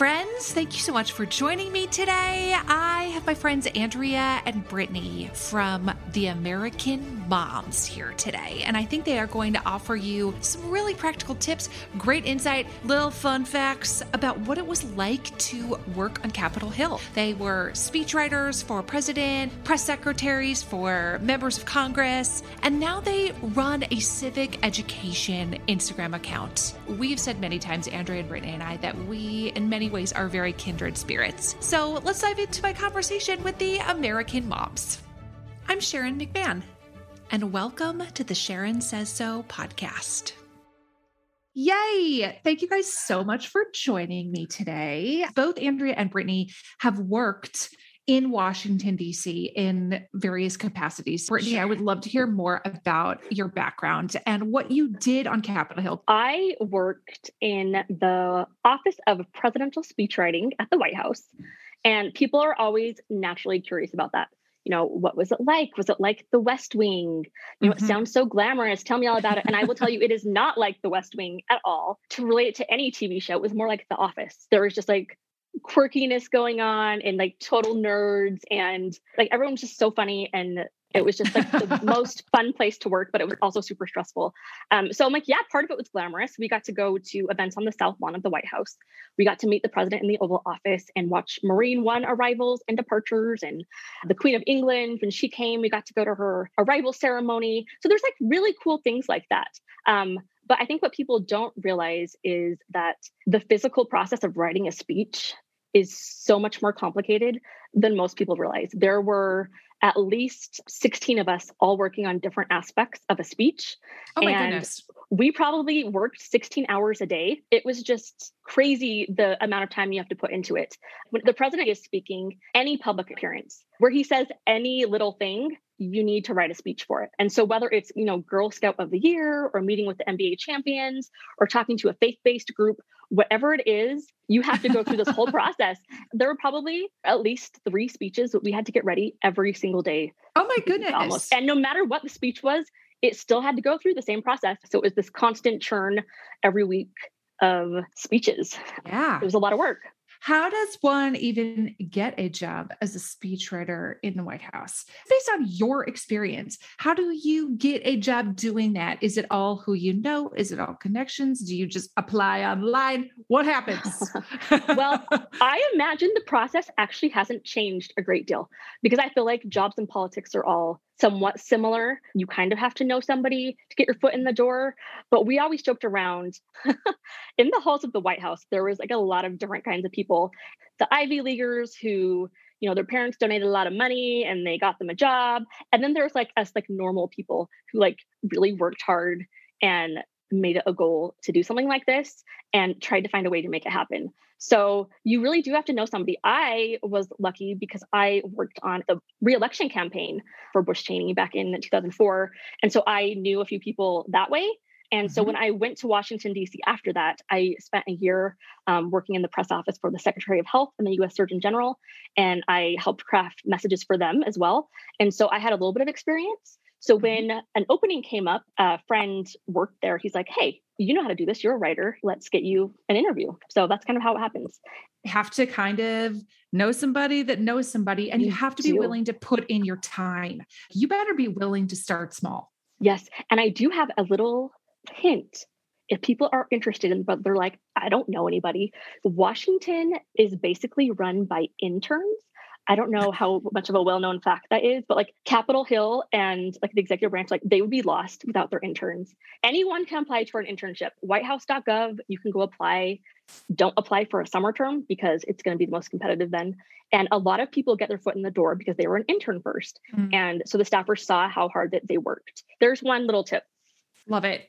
friends. Thank you so much for joining me today. I have my friends Andrea and Brittany from the American Moms here today, and I think they are going to offer you some really practical tips, great insight, little fun facts about what it was like to work on Capitol Hill. They were speechwriters for president, press secretaries for members of Congress, and now they run a civic education Instagram account. We've said many times, Andrea and Brittany and I, that we, in many ways, are very kindred spirits. So let's dive into my conversation with the American Moms. I'm Sharon McMahon, and welcome to the Sharon Says So podcast. Yay! Thank you guys so much for joining me today. Both Andrea and Brittany have worked in Washington, D.C. in various capacities. Brittany, sure. I would love to hear more about your background and what you did on Capitol Hill. I worked in the Office of Presidential Speechwriting at the White House. And people are always naturally curious about that. You know, what was it like? Was it like the West Wing? You know, mm-hmm. it sounds so glamorous. Tell me all about it. And I will tell you, it is not like the West Wing at all. To relate it to any TV show, it was more like The Office. There was just like quirkiness going on and like total nerds and like everyone's just so funny and it was just like the most fun place to work but it was also super stressful. Um, so i'm like yeah part of it was glamorous. We got to go to events on the south lawn of the white house. We got to meet the president in the oval office and watch marine one arrivals and departures and the queen of england when she came. We got to go to her arrival ceremony. So there's like really cool things like that. Um, but I think what people don't realize is that the physical process of writing a speech is so much more complicated than most people realize. There were at least 16 of us all working on different aspects of a speech. Oh my and goodness. We probably worked 16 hours a day. It was just crazy the amount of time you have to put into it. When the president is speaking, any public appearance where he says any little thing, you need to write a speech for it. And so whether it's, you know, Girl Scout of the Year or meeting with the NBA champions or talking to a faith-based group, whatever it is, you have to go through this whole process. There were probably at least three speeches that we had to get ready every single day. Oh my goodness. Almost. And no matter what the speech was, it still had to go through the same process. So it was this constant churn every week of speeches. Yeah. It was a lot of work. How does one even get a job as a speechwriter in the White House? Based on your experience, how do you get a job doing that? Is it all who you know? Is it all connections? Do you just apply online? What happens? well, I imagine the process actually hasn't changed a great deal because I feel like jobs in politics are all somewhat similar. You kind of have to know somebody to get your foot in the door. But we always joked around in the halls of the White House, there was like a lot of different kinds of people. The Ivy Leaguers who, you know, their parents donated a lot of money and they got them a job. And then there's like us like normal people who like really worked hard and made it a goal to do something like this and tried to find a way to make it happen. So you really do have to know somebody. I was lucky because I worked on the reelection campaign for Bush Cheney back in 2004. And so I knew a few people that way. And mm-hmm. so when I went to Washington, D.C. after that, I spent a year um, working in the press office for the Secretary of Health and the U.S. Surgeon General. And I helped craft messages for them as well. And so I had a little bit of experience. So mm-hmm. when an opening came up, a friend worked there. He's like, hey, you know how to do this. You're a writer. Let's get you an interview. So that's kind of how it happens. You have to kind of know somebody that knows somebody, and you, you have to be do. willing to put in your time. You better be willing to start small. Yes. And I do have a little hint. If people are interested in, but they're like, I don't know anybody, Washington is basically run by interns. I don't know how much of a well-known fact that is, but like Capitol Hill and like the executive branch, like they would be lost without their interns. Anyone can apply for an internship. Whitehouse.gov, you can go apply. Don't apply for a summer term because it's going to be the most competitive then. And a lot of people get their foot in the door because they were an intern 1st mm-hmm. And so the staffers saw how hard that they worked. There's one little tip. Love it.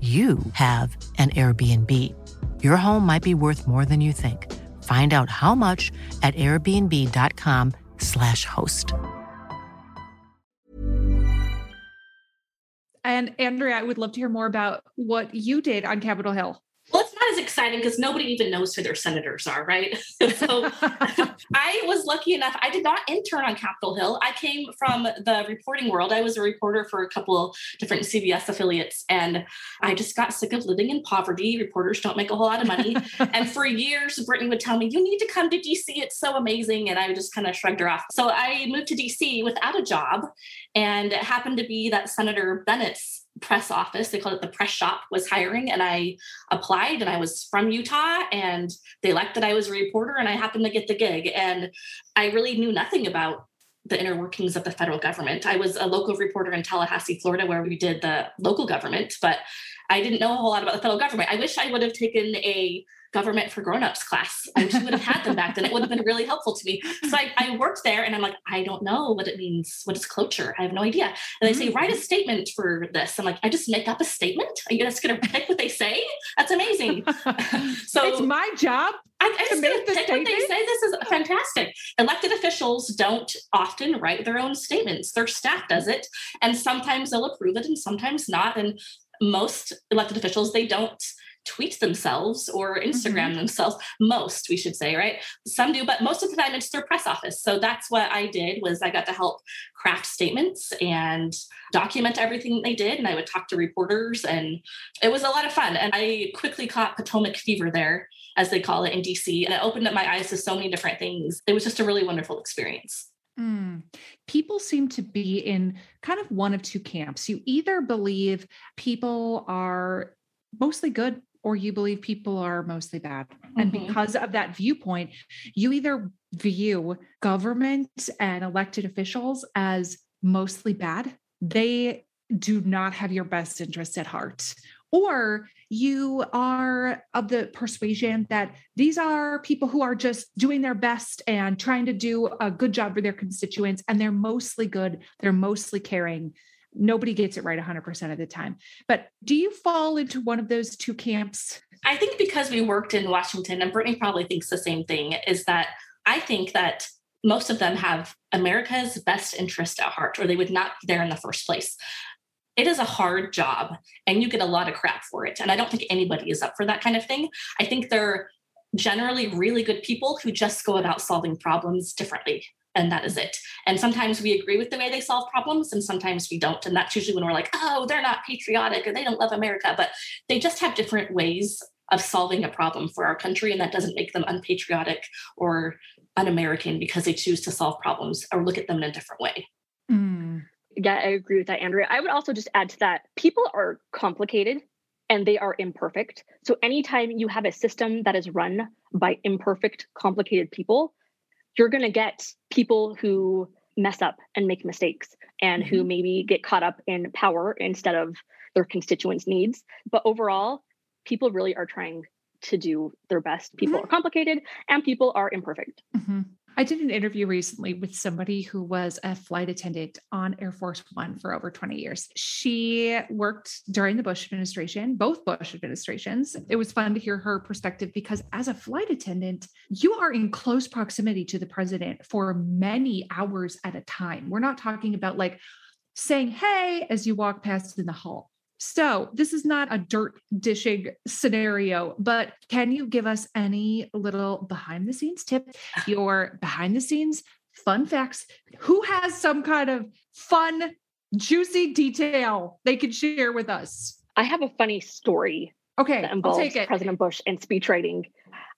you have an Airbnb. Your home might be worth more than you think. Find out how much at airbnb.com/slash host. And Andrea, I would love to hear more about what you did on Capitol Hill. Well, it's not as exciting because nobody even knows who their senators are, right? so I was lucky enough. I did not intern on Capitol Hill. I came from the reporting world. I was a reporter for a couple different CBS affiliates, and I just got sick of living in poverty. Reporters don't make a whole lot of money. and for years, Brittany would tell me, You need to come to DC. It's so amazing. And I just kind of shrugged her off. So I moved to DC without a job. And it happened to be that Senator Bennett's press office they called it the press shop was hiring and i applied and i was from utah and they liked that i was a reporter and i happened to get the gig and i really knew nothing about the inner workings of the federal government. I was a local reporter in tallahassee florida where we did the local government but i didn't know a whole lot about the federal government. I wish i would have taken a government for grown-ups class. I wish we would have had them back then. It would have been really helpful to me. So I, I, worked there and I'm like, I don't know what it means. What is cloture? I have no idea. And they say, mm-hmm. write a statement for this. I'm like, I just make up a statement? Are you just gonna pick what they say? That's amazing. so it's my job. I, I just make the pick statement? what they say. This is fantastic. Elected officials don't often write their own statements. Their staff does it. And sometimes they'll approve it and sometimes not. And most elected officials, they don't tweet themselves or Instagram mm-hmm. themselves. Most, we should say, right? Some do, but most of the time it's their press office. So that's what I did was I got to help craft statements and document everything they did. And I would talk to reporters and it was a lot of fun. And I quickly caught Potomac fever there, as they call it in DC. And it opened up my eyes to so many different things. It was just a really wonderful experience. Mm. People seem to be in kind of one of two camps. You either believe people are mostly good or you believe people are mostly bad. Mm-hmm. And because of that viewpoint, you either view government and elected officials as mostly bad, they do not have your best interests at heart. Or you are of the persuasion that these are people who are just doing their best and trying to do a good job for their constituents, and they're mostly good, they're mostly caring, nobody gets it right 100% of the time. But do you fall into one of those two camps? I think because we worked in Washington, and Brittany probably thinks the same thing, is that I think that most of them have America's best interest at heart, or they would not be there in the first place. It is a hard job, and you get a lot of crap for it. And I don't think anybody is up for that kind of thing. I think they're generally really good people who just go about solving problems differently and that is it. And sometimes we agree with the way they solve problems, and sometimes we don't. And that's usually when we're like, oh, they're not patriotic or they don't love America, but they just have different ways of solving a problem for our country. And that doesn't make them unpatriotic or un American because they choose to solve problems or look at them in a different way. Mm. Yeah, I agree with that, Andrea. I would also just add to that people are complicated and they are imperfect. So anytime you have a system that is run by imperfect, complicated people, you're going to get people who mess up and make mistakes and mm-hmm. who maybe get caught up in power instead of their constituents' needs. But overall, people really are trying to do their best. People mm-hmm. are complicated and people are imperfect. Mm-hmm. I did an interview recently with somebody who was a flight attendant on Air Force One for over 20 years. She worked during the Bush administration, both Bush administrations. It was fun to hear her perspective because as a flight attendant, you are in close proximity to the president for many hours at a time. We're not talking about like saying, hey, as you walk past in the hall So, this is not a dirt dishing scenario, but can you give us any little behind the scenes tip, ah. your behind the scenes fun facts? Who has some kind of fun, juicy detail they could share with us? I have a funny story Okay, that I'll take it. President Bush and speech writing.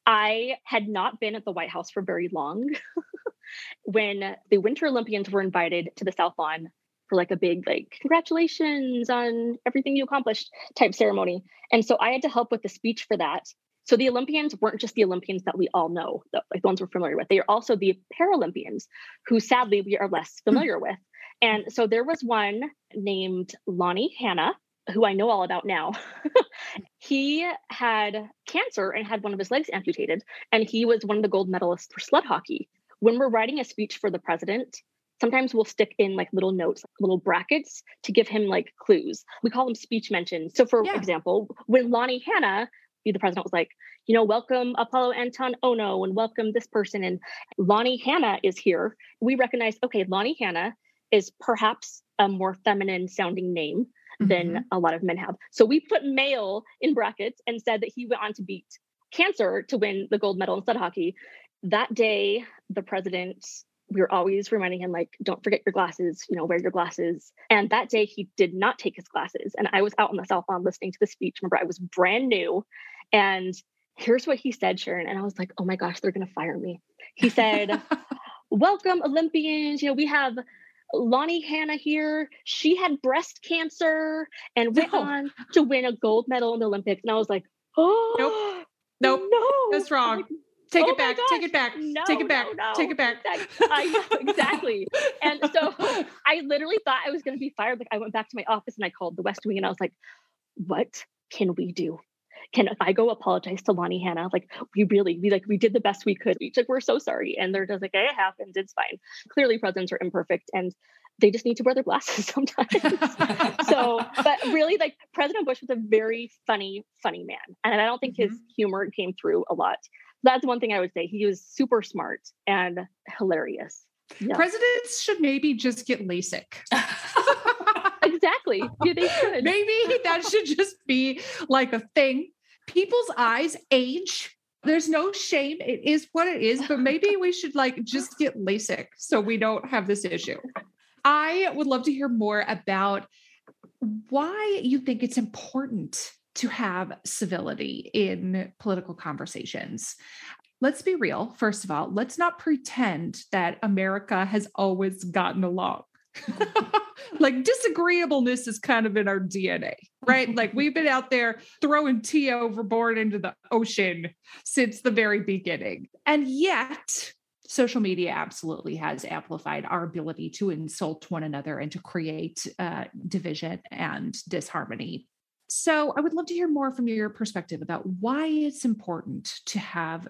I had not been at the White House for very long when the Winter Olympians were invited to the South Lawn for like a big like congratulations on everything you accomplished type ceremony. And so I had to help with the speech for that. So the Olympians weren't just the Olympians that we all know, the, like the ones we're familiar with. They are also the Paralympians, who sadly we are less hmm. familiar with. And so there was one named Lonnie Hanna, who I know all about now. he had cancer and had one of his legs amputated, and he was one of the gold medalists for sled hockey. When we're writing a speech for the president, sometimes we'll stick in like little notes, little brackets to give him like clues. We call them speech mentions. So, for Yeah. example, when Lonnie Hanna, the president was like, you know, welcome Apolo Anton Ohno and welcome this person, and Lonnie Hanna is here. We recognize, okay, Lonnie Hanna is perhaps a more feminine sounding name than Mhm. a lot of men have. So we put male in brackets and said that he went on to beat cancer to win the gold medal in sled hockey. That day, the president, we were always reminding him, like, don't forget your glasses, you know, wear your glasses. And that day he did not take his glasses. And I was out on the South Lawn listening to the speech. Remember, I was brand new. And here's what he said, Sharon. And I was like, oh my gosh, they're gonna fire me. He said, welcome Olympians. You know, we have Lonnie Hanna here. She had breast cancer and went No. on to win a gold medal in the Olympics. And I was like, oh, Nope. no, That's wrong. like, Take "Oh it back. Take it back. no, take it back. no, no." Take it back. That- I know, exactly. And so I literally thought I was going to be fired. Like I went back to my office and I called the West Wing and I was like, what can we do? Can I go apologize to Lonnie Hanna? Like we really, we like we did the best we could. We like we're so sorry. And they're just like, hey, it happened. It's fine. Clearly presidents are imperfect and they just need to wear their glasses sometimes. so, but really, like President Bush was a very funny, funny man. And I don't think his mm-hmm. humor came through a lot. That's one thing I would say. He was super smart and hilarious. Yeah. Presidents should maybe just get LASIK. exactly. Yeah, they should. Maybe that should just be like a thing. People's eyes age. There's no shame. It is what it is, but maybe we should like just get LASIK so we don't have this issue. I would love to hear more about why you think it's important to have civility in political conversations. Let's be real. First of all, let's not pretend that America has always gotten along. like disagreeableness is kind of in our DNA, right? Like we've been out there throwing tea overboard into the ocean since the very beginning. And yet, social media absolutely has amplified our ability to insult one another and to create uh, division and disharmony. So, I would love to hear more from your perspective about why it's important to have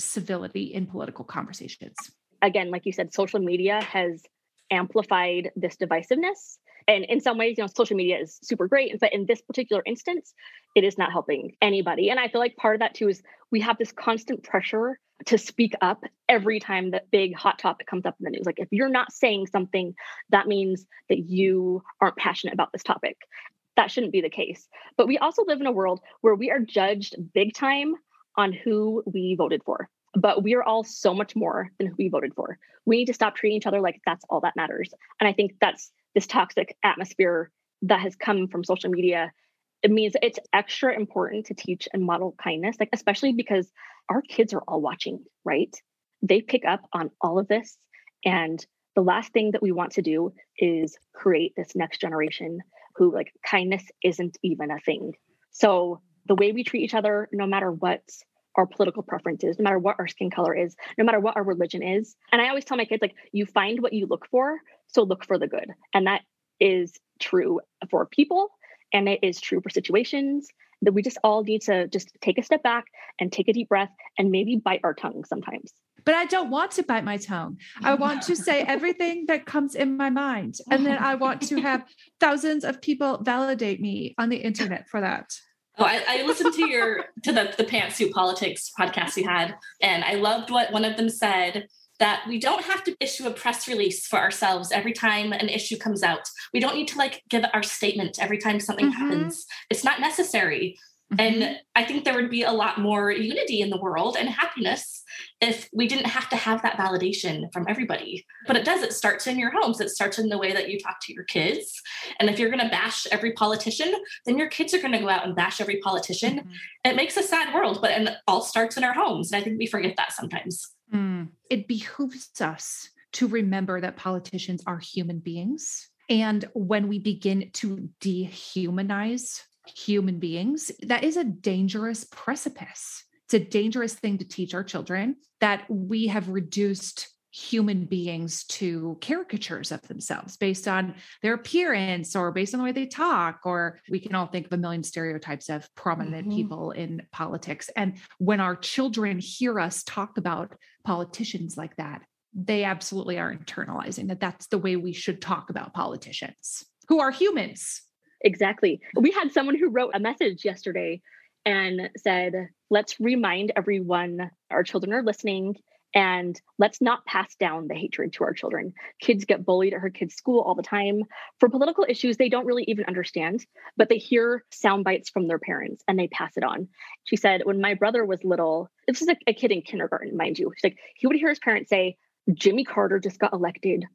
civility in political conversations. Again, like you said, social media has amplified this divisiveness. And in some ways, you know, social media is super great. But in this particular instance, it is not helping anybody. And I feel like part of that too is we have this constant pressure to speak up every time that big hot topic comes up in the news. Like if you're not saying something, that means that you aren't passionate about this topic. That shouldn't be the case. But we also live in a world where we are judged big time on who we voted for. But we are all so much more than who we voted for. We need to stop treating each other like that's all that matters. And I think that's this toxic atmosphere that has come from social media. It means it's extra important to teach and model kindness, like especially because our kids are all watching, right? They pick up on all of this. And the last thing that we want to do is create this next generation who like kindness isn't even a thing. So the way we treat each other, no matter what our political preference is, no matter what our skin color is, no matter what our religion is. And I always tell my kids, like, you find what you look for, so look for the good. And that is true for people and it is true for situations that we just all need to just take a step back and take a deep breath and maybe bite our tongue sometimes. But I don't want to bite my tongue. I want to say everything that comes in my mind. And then I want to have thousands of people validate me on the internet for that. Oh, I, I listened to your to the the pantsuit politics podcast you had, and I loved what one of them said. that we don't have to issue a press release for ourselves every time an issue comes out. We don't need to like give our statement every time something mm-hmm. happens. It's not necessary. Mm-hmm. And I think there would be a lot more unity in the world and happiness if we didn't have to have that validation from everybody. But it does, it starts in your homes, it starts in the way that you talk to your kids. And if you're going to bash every politician, then your kids are going to go out and bash every politician. Mm-hmm. It makes a sad world, but it all starts in our homes. And I think we forget that sometimes. Mm. It behooves us to remember that politicians are human beings. And when we begin to dehumanize human beings, that is a dangerous precipice. It's a dangerous thing to teach our children that we have reduced human beings to caricatures of themselves based on their appearance or based on the way they talk or we can all think of a million stereotypes of prominent mm-hmm. people in politics and when our children hear us talk about politicians like that they absolutely are internalizing that that's the way we should talk about politicians who are humans Exactly. We had someone who wrote a message yesterday and said, let's remind everyone our children are listening and let's not pass down the hatred to our children. Kids get bullied at her kids' school all the time for political issues they don't really even understand, but they hear sound bites from their parents and they pass it on. She said, when my brother was little, this is a, a kid in kindergarten, mind you. She's like, he would hear his parents say, Jimmy Carter just got elected.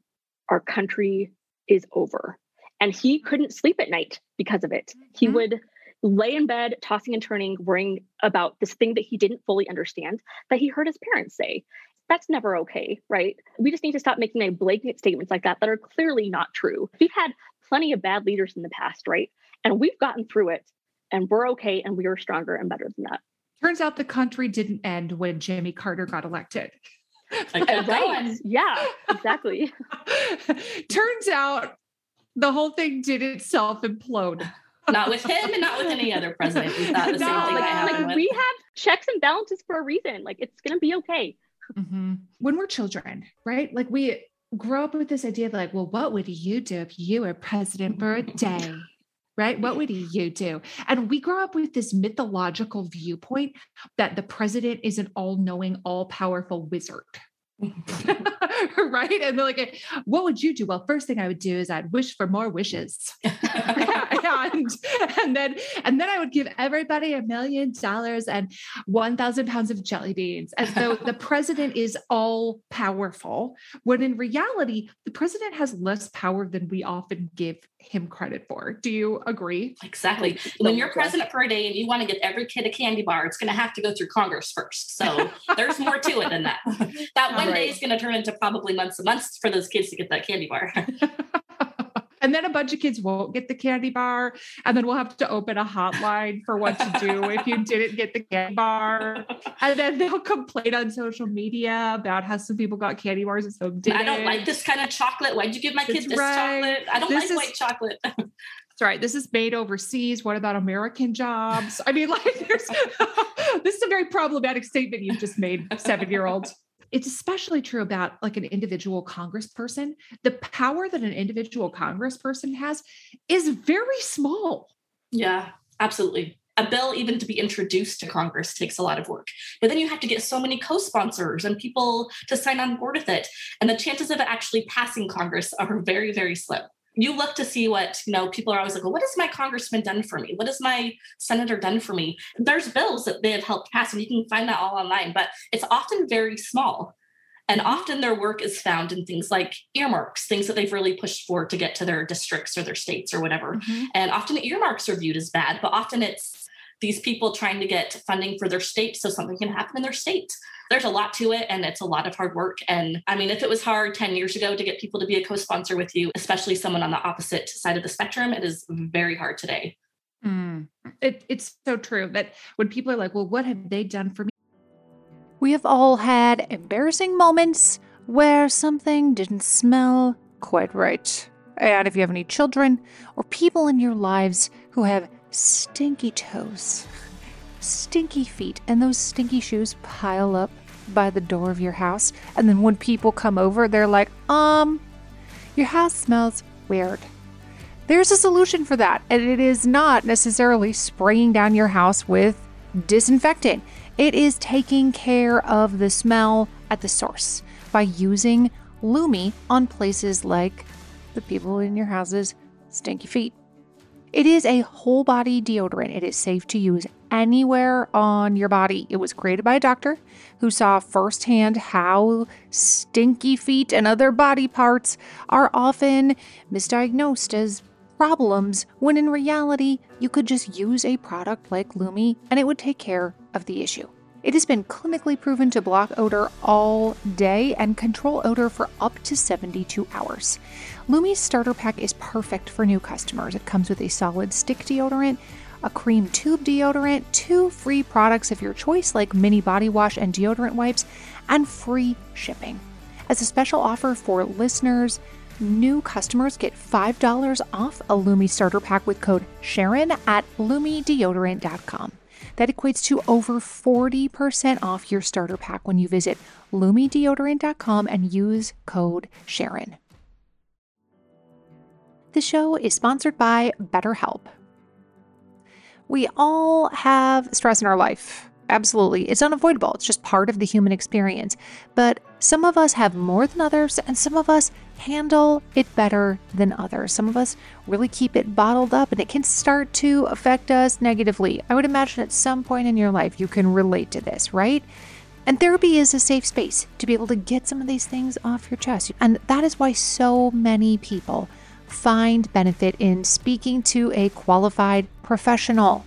Our country is over. And he couldn't sleep at night because of it. Mm-hmm. He would lay in bed, tossing and turning, worrying about this thing that he didn't fully understand that he heard his parents say. That's never okay, right? We just need to stop making like blanket statements like that that are clearly not true. We've had plenty of bad leaders in the past, right? And we've gotten through it and we're okay and we are stronger and better than that. Turns out the country didn't end when Jimmy Carter got elected. right. Yeah, exactly. Turns out the whole thing did itself implode. not with him and not with any other president. We thought the no, same thing like, like we have checks and balances for a reason. Like it's gonna be okay. Mm-hmm. When we're children, right? Like we grow up with this idea of like, well, what would you do if you were president for a day? Right? What would you do? And we grow up with this mythological viewpoint that the president is an all knowing, all powerful wizard, right? And they're like, what would you do? Well, first thing I would do is I'd wish for more wishes. and, and then and then I would give everybody a million dollars and 1,000 pounds of jelly beans as though the president is all powerful. When in reality, the president has less power than we often give him credit for. Do you agree? Exactly. When you're president for a day and you want to get every kid a candy bar, it's going to have to go through Congress first. So there's more to it than that. That one right. day is going to turn into probably months and months for those kids to get that candy bar. And then a bunch of kids won't get the candy bar and then we'll have to open a hotline for what to do if you didn't get the candy bar and then they'll complain on social media about how some people got candy bars and some didn't. I don't like this kind of chocolate. Why'd you give my kid this right. chocolate? I don't this like is, white chocolate. That's right. This is made overseas. What about American jobs? I mean, like, this is a very problematic statement you've just made, seven year old it's especially true about like an individual congressperson. The power that an individual congressperson has is very small. Yeah, absolutely. A bill, even to be introduced to Congress, takes a lot of work. But then you have to get so many co sponsors and people to sign on board with it. And the chances of it actually passing Congress are very, very slim you look to see what you know people are always like well what has my congressman done for me? What has my senator done for me? There's bills that they have helped pass and you can find that all online but it's often very small. And often their work is found in things like earmarks things that they've really pushed for to get to their districts or their states or whatever. Mm-hmm. and often earmarks are viewed as bad but often it's these people trying to get funding for their state so something can happen in their state there's a lot to it and it's a lot of hard work. And I mean, if it was hard 10 years ago to get people to be a co sponsor with you, especially someone on the opposite side of the spectrum, it is very hard today. Mm. It, it's so true that when people are like, well, what have they done for me? We have all had embarrassing moments where something didn't smell quite right. And if you have any children or people in your lives who have stinky toes, stinky feet and those stinky shoes pile up by the door of your house. And then when people come over, they're like, um, your house smells weird. There's a solution for that, and it is not necessarily spraying down your house with disinfectant. It is taking care of the smell at the source. by using Lume on places like the people in your house's stinky feet. It is a whole body deodorant. It is safe to use anywhere on your body. It was created by a doctor who saw firsthand how stinky feet and other body parts are often misdiagnosed as problems when in reality you could just use a product like Lume and it would take care of the issue. It has been clinically proven to block odor all day and control odor for up to 72 hours. Lume's starter pack is perfect for new customers. It comes with a solid stick deodorant, a cream tube deodorant, two free products of your choice like mini body wash and deodorant wipes, and free shipping. As a special offer for listeners, new customers get $5 off a Lume starter pack with code Sharon at LumeDeodorant.com. That equates to over 40% off your starter pack when you visit lumedeodorant.com and use code Sharon. The show is sponsored by BetterHelp. We all have stress in our life. Absolutely. It's unavoidable. It's just part of the human experience. But some of us have more than others, and some of us handle it better than others. Some of us really keep it bottled up, and it can start to affect us negatively. I would imagine at some point in your life you can relate to this, right? And therapy is a safe space to be able to get some of these things off your chest. And that is why so many people find benefit in speaking to a qualified professional.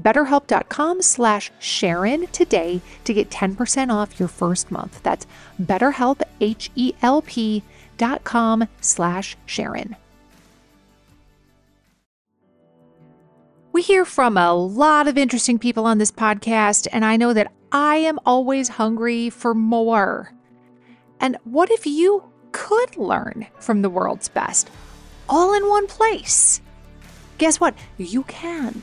betterhelp.com slash Sharon today to get 10% off your first month. That's betterhelp, H-E-L-P dot com slash Sharon. We hear from a lot of interesting people on this podcast, and I know that I am always hungry for more. And what if you could learn from the world's best all in one place? Guess what? You can.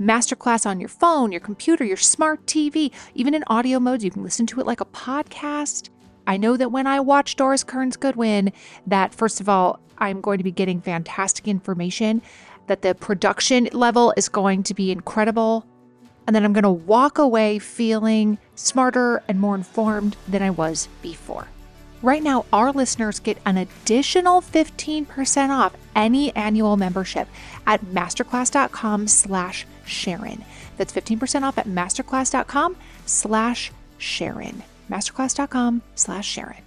masterclass on your phone, your computer, your smart TV, even in audio modes. You can listen to it like a podcast. I know that when I watch Doris Kearns Goodwin, that first of all, I'm going to be getting fantastic information, that the production level is going to be incredible, and then I'm going to walk away feeling smarter and more informed than I was before. Right now, our listeners get an additional 15% off any annual membership at masterclass.com slash Sharon. That's 15% off at masterclass.com slash Sharon. Masterclass.com slash Sharon.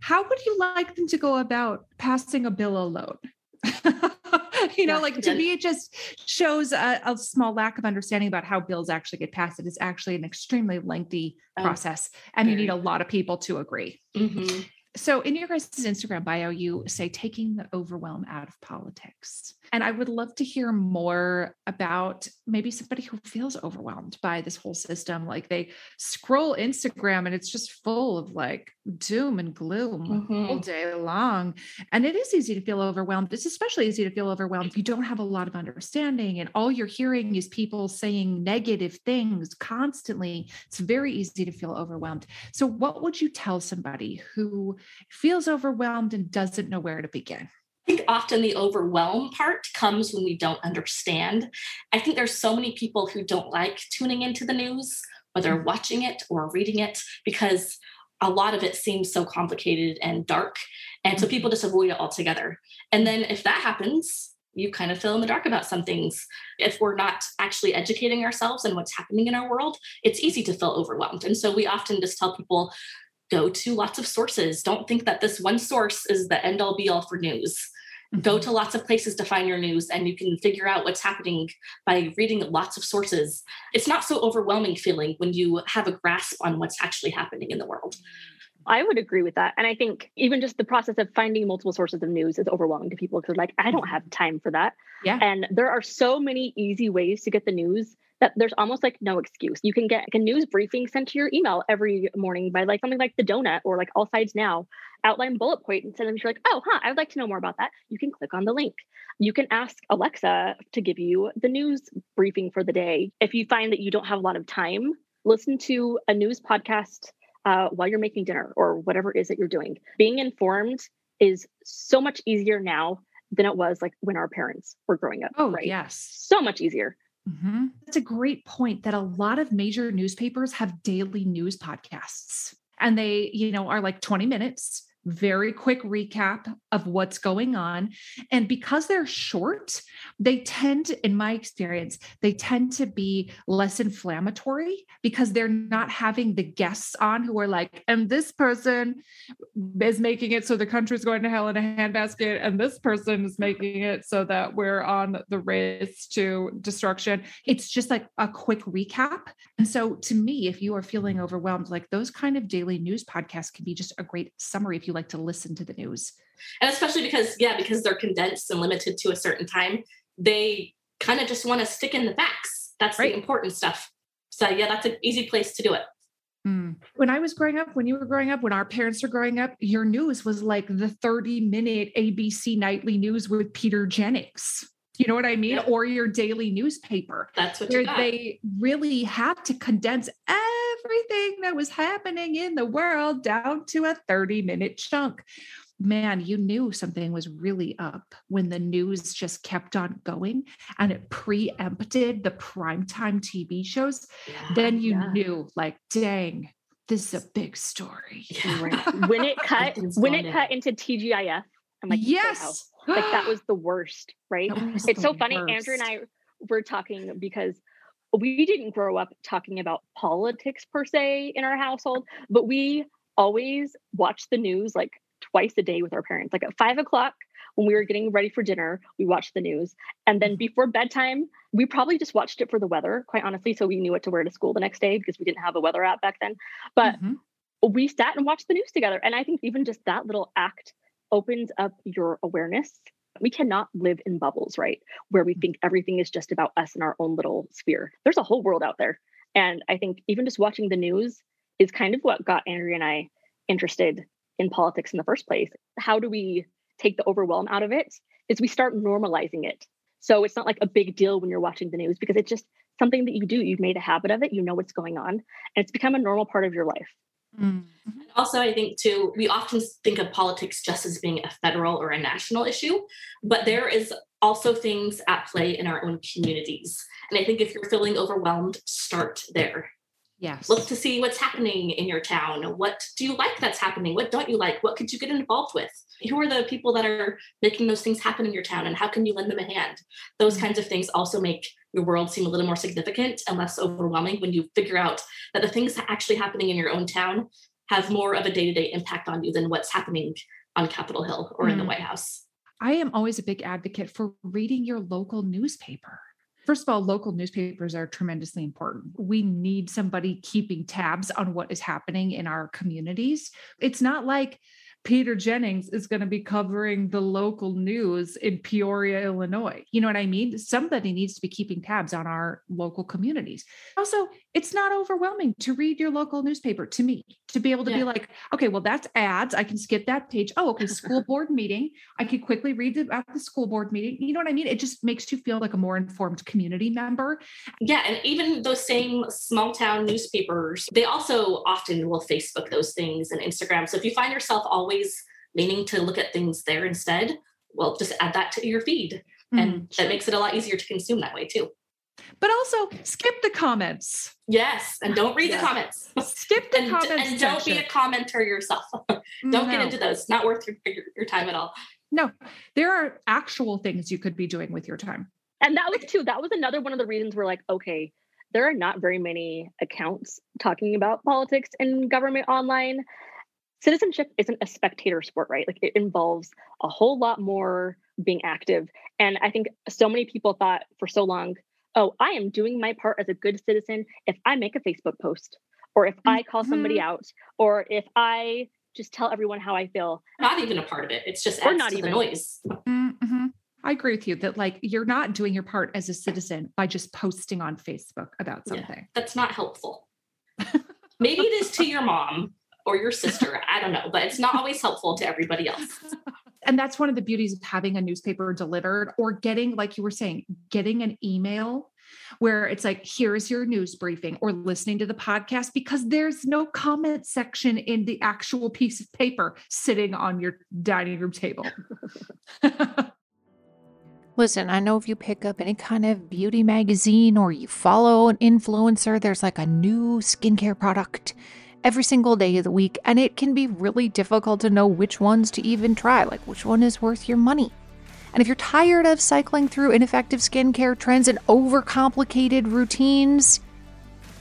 How would you like them to go about passing a bill alone? you know, yeah, like to me, it just shows a, a, small lack of understanding about how bills actually get passed. It is actually an extremely lengthy oh, process, and you need a lot of people to agree. Mm-hmm. So, in your guys' Instagram bio, you say taking the overwhelm out of politics. And I would love to hear more about maybe somebody who feels overwhelmed by this whole system. Like they scroll Instagram and it's just full of like doom and gloom mm-hmm. all day long. And it is easy to feel overwhelmed. It's especially easy to feel overwhelmed if you don't have a lot of understanding and all you're hearing is people saying negative things constantly. It's very easy to feel overwhelmed. So, what would you tell somebody who feels overwhelmed and doesn't know where to begin? I think often the overwhelm part comes when we don't understand. I think there's so many people who don't like tuning into the news, whether mm-hmm. watching it or reading it, because a lot of it seems so complicated and dark. And so people mm-hmm. just avoid it altogether. And then if that happens, you kind of feel in the dark about some things. If we're not actually educating ourselves and what's happening in our world, it's easy to feel overwhelmed. And so we often just tell people go to lots of sources. Don't think that this one source is the end all be all for news Go Mm-hmm. to lots of places to find your news, and you can figure out what's happening by reading lots of sources. It's not so overwhelming feeling when you have a grasp on what's actually happening in the world. I would agree with that. And I think even just the process of finding multiple sources of news is overwhelming to people because like, I don't mm-hmm. have time for that. Yeah. And there are so many easy ways to get the news that there's almost like no excuse. You can get like a news briefing sent to your email every morning by like something like the donut or like all sides now, outline bullet point and send them. You're like, oh, huh, I would like to know more about that. You can click on the link. You can ask Alexa to give you the news briefing for the day. If you find that you don't have a lot of time, listen to a news podcast uh, while you're making dinner or whatever it is that you're doing. Being informed is so much easier now than it was like when our parents were growing up. Oh, right? yes. So much easier. hmm That's a great point that a lot of major newspapers have daily news podcasts. And they, you know, are like 20 minutes, very quick recap of what's going on. And because they're short, they tend, in my experience, they tend to be less inflammatory because they're not having the guests on who are like, and this person is making it so the country's going to hell in a handbasket, and this person is making it so that we're on the race to destruction. It's just like a quick recap. And so, to me, if you are feeling overwhelmed, like those kind of daily news podcasts can be just a great summary if you like to listen to the news. And especially because, yeah, because they're condensed and limited to a certain time, they kind of just want to stick in the facts. That's Right. the important stuff. So, yeah, that's an easy place to do it. Mm. When I was growing up, when you were growing up, when our parents were growing up, your news was like the 30 minute ABC nightly news with Peter Jennings. You know what I mean? Yeah. Or your daily newspaper. That's what where they really had to condense everything that was happening in the world down to a 30 minute chunk. Man, you knew something was really up when the news just kept on going and it preempted the primetime TV shows. Yeah. Then you Yeah. knew, like, dang, this is a big story. Yeah. When it cut, when it cut into TGIF, I'm like, yes. wow. like that was the worst, right? Was It's so funny. Andrea and. I were talking because we didn't grow up talking about politics per se in our household, but we always watched the news like twice a day with our parents. Like at five o'clock when we were getting ready for dinner, we watched the news. And then before bedtime, we probably just watched it for the weather, quite honestly. So we knew what to wear to school the next day because we didn't have a weather app back then. But Mhm. we sat and watched the news together. And I think even just that little act opens up your awareness. We cannot live in bubbles, right? Where we mm. think everything is just about us in our own little sphere. There's a whole world out there. And I think even just watching the news is kind of what got Andrea and I interested in politics in the first place. How do we take the overwhelm out of it? Is we start normalizing it. So it's not like a big deal when you're watching the news because it's just something that you do. You've made a habit of it. You know what's going on, and it's become a normal part of your life. Mm. Also, I think too, we often think of politics just as being a federal or a national issue, but there is also things at play in our own communities. And I think if you're feeling overwhelmed, start there. Yes. Look to see what's happening in your town. What do you like that's happening? What don't you like? What could you get involved with? Who are the people that are making those things happen in your town and how can you lend them a hand? Those kinds of things also make your world seem a little more significant and less overwhelming when you figure out that the things actually happening in your own town have more of a day-to-day impact on you than what's happening on Capitol Hill or in the Mm. White House. I am always a big advocate for reading your local newspaper. First of all, local newspapers are tremendously important. We need somebody keeping tabs on what is happening in our communities. It's not like Peter Jennings is going to be covering the local news in Peoria, Illinois. You know what I mean? Somebody needs to be keeping tabs on our local communities. Also, it's not overwhelming to read your local newspaper to me, to be able to be like, okay, well, that's ads. I can skip that page. Oh, okay, school board meeting. I could quickly read about the school board meeting. You know what I mean? It just makes you feel like a more informed community member. Yeah, and even those same small town newspapers, they also often will Facebook those things and Instagram. So if you find yourself always leaning to look at things there instead, well, just add that to your feed. And mm-hmm. that makes it a lot easier to consume that way too. But also skip the comments. Yes, and don't read Yeah. the comments. Skip the And, comments. and don't be a commenter yourself. don't get into those. Not worth your, your, your time at all. No, there are actual things you could be doing with your time. And that was too, that was another one of the reasons we're like, okay, there are not very many accounts talking about politics and government online. Citizenship isn't a spectator sport, right? Like it involves a whole lot more being active. And I think so many people thought for so long, oh, I am doing my part as a good citizen if I make a Facebook post or if I call somebody Mhm. out or if I just tell everyone how I feel. Not even a part of it. It's just Or not to the even. noise. hmm I agree with you that like you're not doing your part as a citizen by just posting on Facebook about Yeah. something. That's not helpful. Maybe it is to your mom or your sister. I don't know, but it's not always helpful to everybody else. And that's one of the beauties of having a newspaper delivered or getting, like you were saying, getting an email where it's like, here's your news briefing or listening to the podcast because there's no comment section in the actual piece of paper sitting on your dining room table. Listen, I know if you pick up any kind of beauty magazine or you follow an influencer, there's like a new skincare product every single day of the week, and it can be really difficult to know which ones to even try, like which one is worth your money. And if you're tired of cycling through ineffective skincare trends and overcomplicated routines,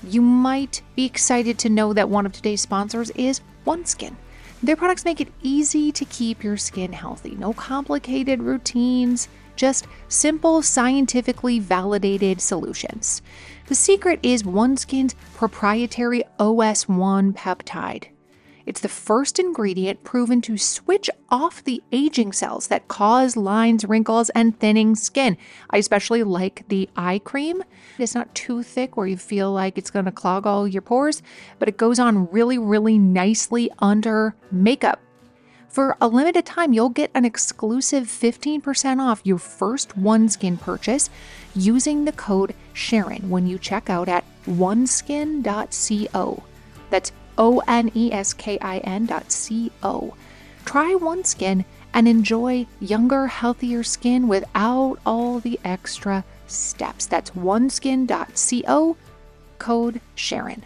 you might be excited to know that one of today's sponsors is OneSkin. Their products make it easy to keep your skin healthy. No complicated routines, just simple, scientifically validated solutions. The secret is OneSkin's proprietary OS1 peptide. It's the first ingredient proven to switch off the aging cells that cause lines, wrinkles, and thinning skin. I especially like the eye cream. It's not too thick where you feel like it's going to clog all your pores, but it goes on really, really nicely under makeup. For a limited time, you'll get an exclusive 15% off your first OneSkin purchase using the code Sharon when you check out at oneskin.co. That's O N E S K I N dot C O. Try OneSkin and enjoy younger, healthier skin without all the extra steps. That's oneskin.co, code Sharon.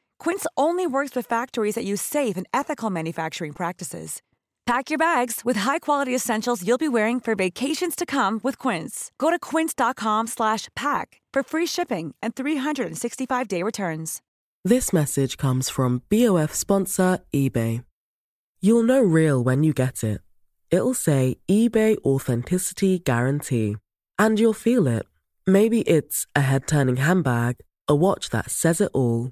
Quince only works with factories that use safe and ethical manufacturing practices. Pack your bags with high-quality essentials you'll be wearing for vacations to come with Quince. Go to quince.com slash pack for free shipping and 365-day returns. This message comes from BOF sponsor eBay. You'll know real when you get it. It'll say eBay Authenticity Guarantee. And you'll feel it. Maybe it's a head turning handbag, a watch that says it all,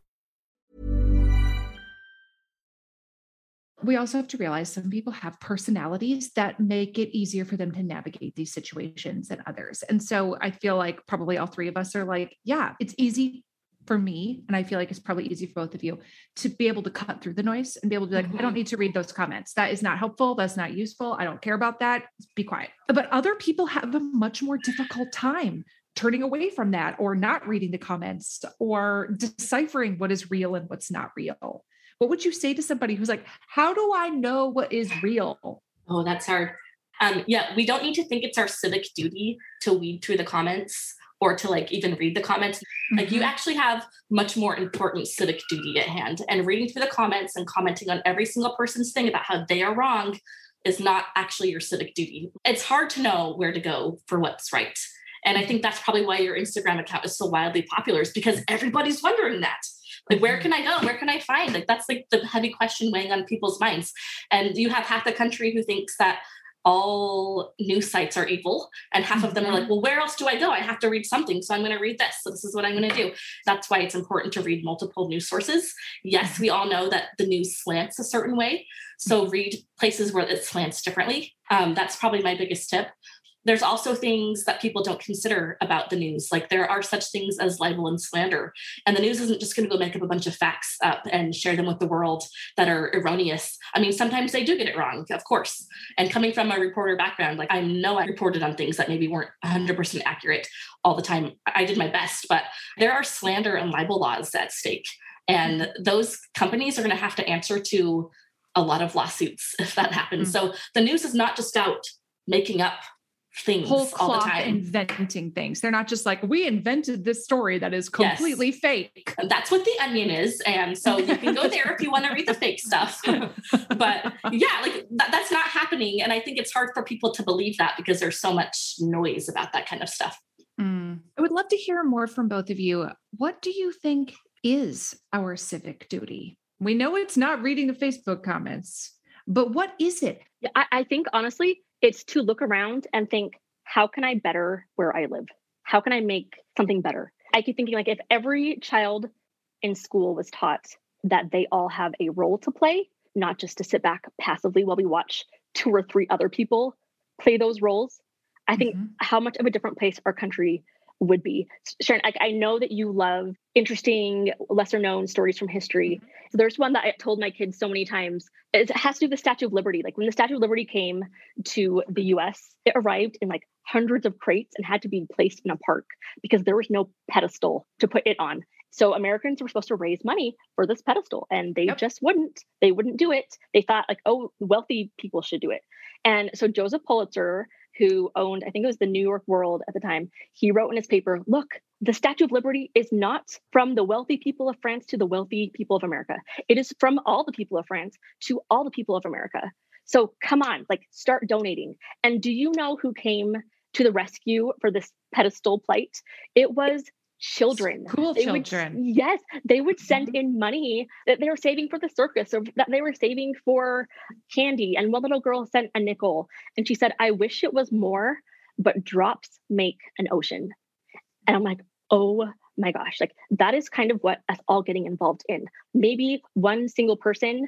We also have to realize some people have personalities that make it easier for them to navigate these situations than others. And so I feel like probably all three of us are like, yeah, it's easy for me. And I feel like it's probably easy for both of you to be able to cut through the noise and be able to be like, I don't mm-hmm. need to read those comments. That is not helpful. That's not useful. I don't care about that. Be quiet. But other people have a much more difficult time turning away from that or not reading the comments or deciphering what is real and what's not real what would you say to somebody who's like, how do I know what is real? Oh, that's hard. Um, yeah, we don't need to think it's our civic duty to weed through the comments or to like even read the comments. Like Mm-hmm. you actually have much more important civic duty at hand. And reading through the comments and commenting on every single person's thing about how they are wrong is not actually your civic duty. It's hard to know where to go for what's right. And I think that's probably why your Instagram account is so wildly popular, is because everybody's wondering that. Like, where can I go? Where can I find? Like, that's like the heavy question weighing on people's minds. And you have half the country who thinks that all news sites are evil and half of them are like mm-hmm. well where else do i go i have to read something so i'm going to read this so this is what i'm going to do that's why it's important to read multiple news sources yes we all know that the news slants a certain way so read places where it slants differently um, that's probably my biggest tip there's also things that people don't consider about the news. Like there are such things as libel and slander. And the news isn't just going to go make up a bunch of facts up and share them with the world that are erroneous. I mean, sometimes they do get it wrong, of course. And coming from a reporter background, like I know I reported on things that maybe weren't 100% accurate all the time. I did my best, but there are slander and libel laws at stake. And those companies are going to have to answer to a lot of lawsuits if that happens. Mm-hmm. So the news is not just out making up things whole all the time. inventing things. They're not just like we invented this story that is completely yes. fake. That's what the onion is, and so you can go there if you want to read the fake stuff. but yeah, like that's not happening, and I think it's hard for people to believe that because there's so much noise about that kind of stuff. Mm. I would love to hear more from both of you. What do you think is our civic duty? We know it's not reading the Facebook comments, but what is it? I, I think honestly, it's to look around and think, how can I better where I live? How can I make something better? I keep thinking like if every child in school was taught that they all have a role to play, not just to sit back passively while we watch two or three other people play those roles, I think mm-hmm. how much of a different place our country would be. Sharon, I, I know that you love interesting, lesser known stories from history. Mm-hmm. So there's one that I told my kids so many times. It has to do with the Statue of Liberty. Like when the Statue of Liberty came to the US, it arrived in like hundreds of crates and had to be placed in a park because there was no pedestal to put it on. So Americans were supposed to raise money for this pedestal and they yep. just wouldn't. They wouldn't do it. They thought like, oh, wealthy people should do it. And so Joseph Pulitzer who owned, I think it was the New York World at the time, he wrote in his paper, look, the Statue of Liberty is not from the wealthy people of France to the wealthy people of America. It is from all the people of France to all the people of America. So come on, like start donating. And do you know who came to the rescue for this pedestal plight? It was children. School they children. Would, yes, they would send mm-hmm. in money that they were saving for the circus or that they were saving for candy. And one little girl sent a nickel and she said, I wish it was more, but drops make an ocean. And I'm like, oh my gosh, like that is kind of what us all getting involved in. Maybe one single person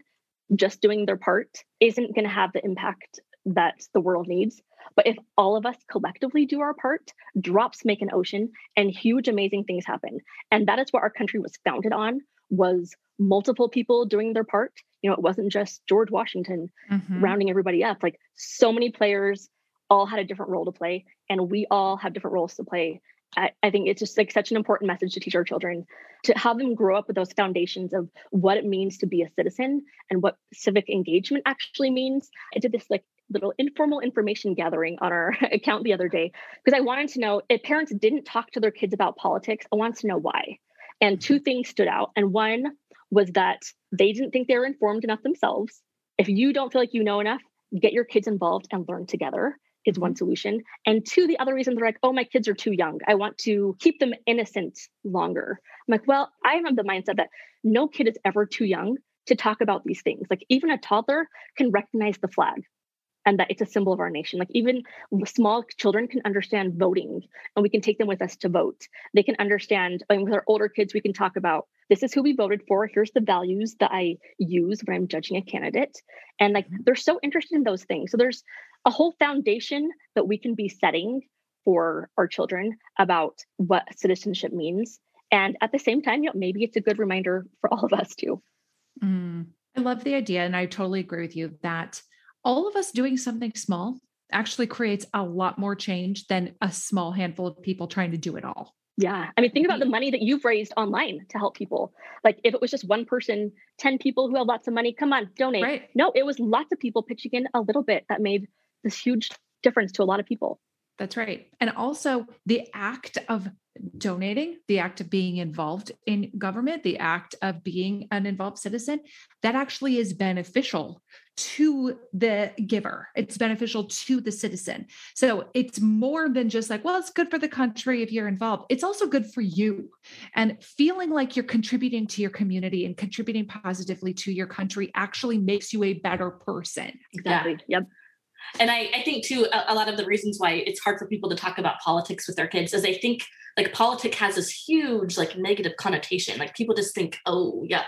just doing their part isn't going to have the impact that the world needs. But if all of us collectively do our part, drops make an ocean and huge amazing things happen. And that is what our country was founded on was multiple people doing their part. You know, it wasn't just George Washington mm-hmm. rounding everybody up. Like so many players all had a different role to play and we all have different roles to play. I, I think it's just like such an important message to teach our children to have them grow up with those foundations of what it means to be a citizen and what civic engagement actually means. I did this like little informal information gathering on our account the other day because I wanted to know if parents didn't talk to their kids about politics, I wanted to know why. And two things stood out. And one was that they didn't think they were informed enough themselves. If you don't feel like you know enough, get your kids involved and learn together is one mm-hmm. solution. And two, the other reason they're like, oh, my kids are too young. I want to keep them innocent longer. I'm like, well, I have the mindset that no kid is ever too young to talk about these things. Like even a toddler can recognize the flag and that it's a symbol of our nation. Like even small children can understand voting and we can take them with us to vote. They can understand, and with our older kids, we can talk about this is who we voted for. Here's the values that I use when I'm judging a candidate. And like mm-hmm. they're so interested in those things. So there's a whole foundation that we can be setting for our children about what citizenship means. And at the same time, you know, maybe it's a good reminder for all of us too. Mm, I love the idea. And I totally agree with you that all of us doing something small actually creates a lot more change than a small handful of people trying to do it all. Yeah. I mean, think about the mm-hmm. money that you've raised online to help people. Like if it was just one person, 10 people who have lots of money, come on, donate. Right. No, it was lots of people pitching in a little bit that made this huge difference to a lot of people. That's right. And also the act of donating, the act of being involved in government, the act of being an involved citizen, that actually is beneficial to the giver. It's beneficial to the citizen. So it's more than just like, well, it's good for the country if you're involved. It's also good for you. And feeling like you're contributing to your community and contributing positively to your country actually makes you a better person. Exactly. Yeah. Yep. And I, I think too, a, a, lot of the reasons why it's hard for people to talk about politics with their kids is they think like politics has this huge like negative connotation. Like people just think, oh, yuck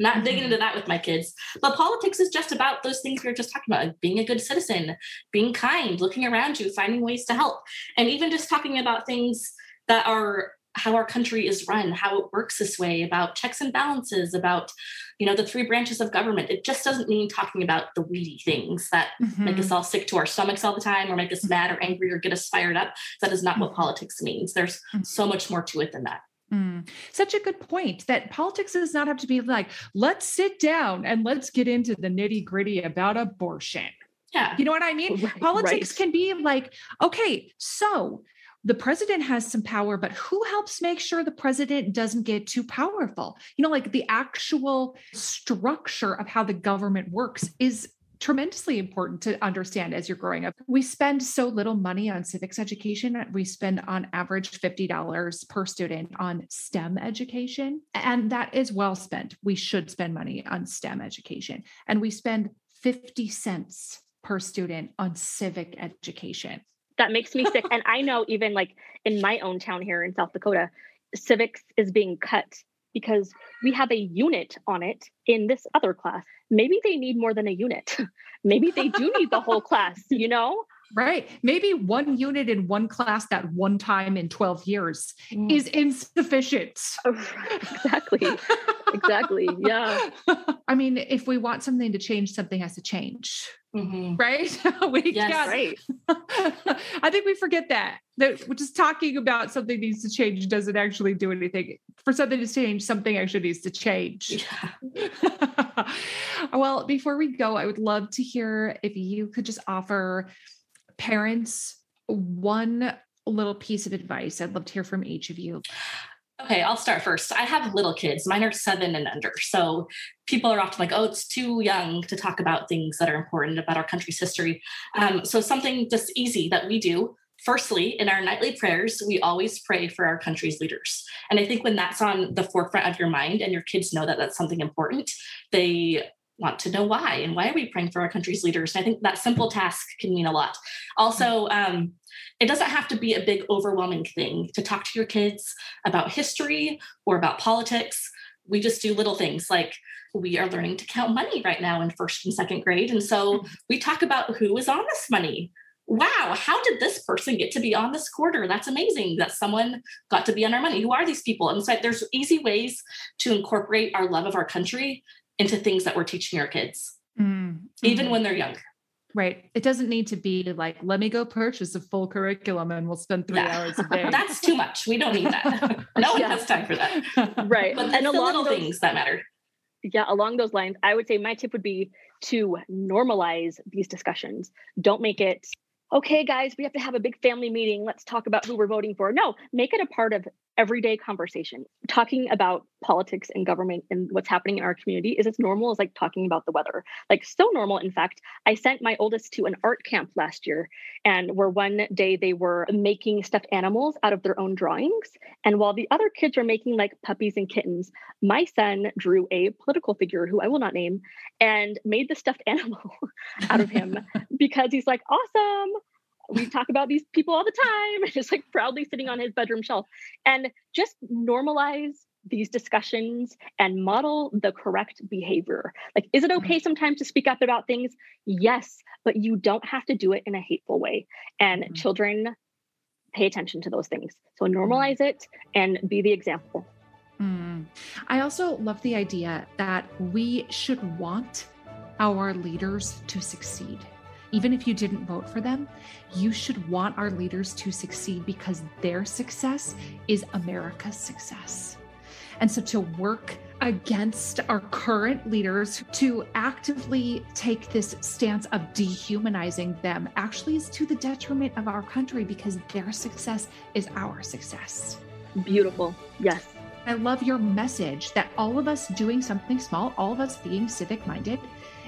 not mm-hmm. digging into that with my kids. But politics is just about those things we were just talking about like being a good citizen, being kind, looking around you, finding ways to help, and even just talking about things that are how our country is run, how it works this way, about checks and balances, about you know the three branches of government. It just doesn't mean talking about the weedy things that mm-hmm. make us all sick to our stomachs all the time, or make us mad or angry or get us fired up. That is not what mm-hmm. politics means. There's mm-hmm. so much more to it than that. Mm, such a good point that politics does not have to be like, let's sit down and let's get into the nitty gritty about abortion. Yeah. You know what I mean? Right, politics right. can be like, okay, so the president has some power, but who helps make sure the president doesn't get too powerful? You know, like the actual structure of how the government works is tremendously important to understand as you're growing up. We spend so little money on civics education. We spend on average $50 per student on STEM education, and that is well spent. We should spend money on STEM education, and we spend 50 cents per student on civic education. That makes me sick. and I know even like in my own town here in South Dakota, civics is being cut because we have a unit on it in this other class. Maybe they need more than a unit. Maybe they do need the whole class, you know? Right. Maybe one unit in one class that one time in 12 years mm. is insufficient. exactly. exactly. Yeah. I mean, if we want something to change, something has to change. Mm-hmm. Right? we yes, can't. right. I think we forget that. That just talking about something needs to change doesn't actually do anything. For something to change, something actually needs to change. Yeah. well, before we go, I would love to hear if you could just offer parents one little piece of advice. I'd love to hear from each of you. Okay, I'll start first. I have little kids. Mine are seven and under. So people are often like, oh, it's too young to talk about things that are important about our country's history. Um, so something just easy that we do. Firstly, in our nightly prayers, we always pray for our country's leaders. And I think when that's on the forefront of your mind and your kids know that that's something important, they want to know why and why are we praying for our country's leaders? And i think that simple task can mean a lot. Also um, it doesn't have to be a big overwhelming thing to talk to your kids about history or about politics. We just do little things like we are learning to count money right now in first and second grade and so mm-hmm. we talk about who is on this money. Wow how did this person get to be on this quarter? That's amazing that someone got to be on our money. Who are these people? And so there's easy ways to incorporate our love of our country into things that we're teaching our kids, mm-hmm. even when they're younger. Right. It doesn't need to be like, let me go purchase a full curriculum and we'll spend three yeah. hours a day. That's too much. We don't need that. no one has time for that. Right. But and the little those, things that matter. Yeah. Along those lines, I would say my tip would be to normalize these discussions. Don't make it okay, guys, we have to have a big family meeting. Let's talk about who we're voting for. No, make it a part of everyday conversation. Talking about politics and government and what's happening in our community is as normal as like talking about the weather. Like so normal. In fact, I sent my oldest to an art camp last year and where one day they were making stuffed animals out of their own drawings. And while the other kids were making like puppies and kittens, my son drew a political figure who I will not name and made the stuffed animal out of him because he's like, awesome we talk about these people all the time and just like proudly sitting on his bedroom shelf and just normalize these discussions and model the correct behavior like is it okay mm-hmm. sometimes to speak up about things yes but you don't have to do it in a hateful way and mm-hmm. children pay attention to those things so mm-hmm. normalize it and be the example mm. i also love the idea that we should want our leaders to succeed even if you didn't vote for them, you should want our leaders to succeed because their success is America's success. And so to work against our current leaders to actively take this stance of dehumanizing them actually is to the detriment of our country because their success is our success. Beautiful. Yes. I love your message that all of us doing something small, all of us being civic minded,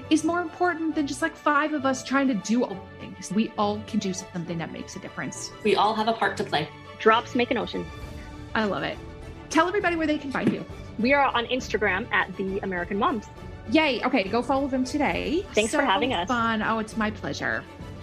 is more important than just like five of us trying to do all things. We all can do something that makes a difference. We all have a part to play. Drops make an ocean. I love it. Tell everybody where they can find you. We are on Instagram at the American Moms. Yay. Okay, go follow them today. Thanks so for having us. Fun. Oh, it's my pleasure.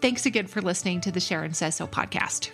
Thanks again for listening to the Sharon Says So podcast.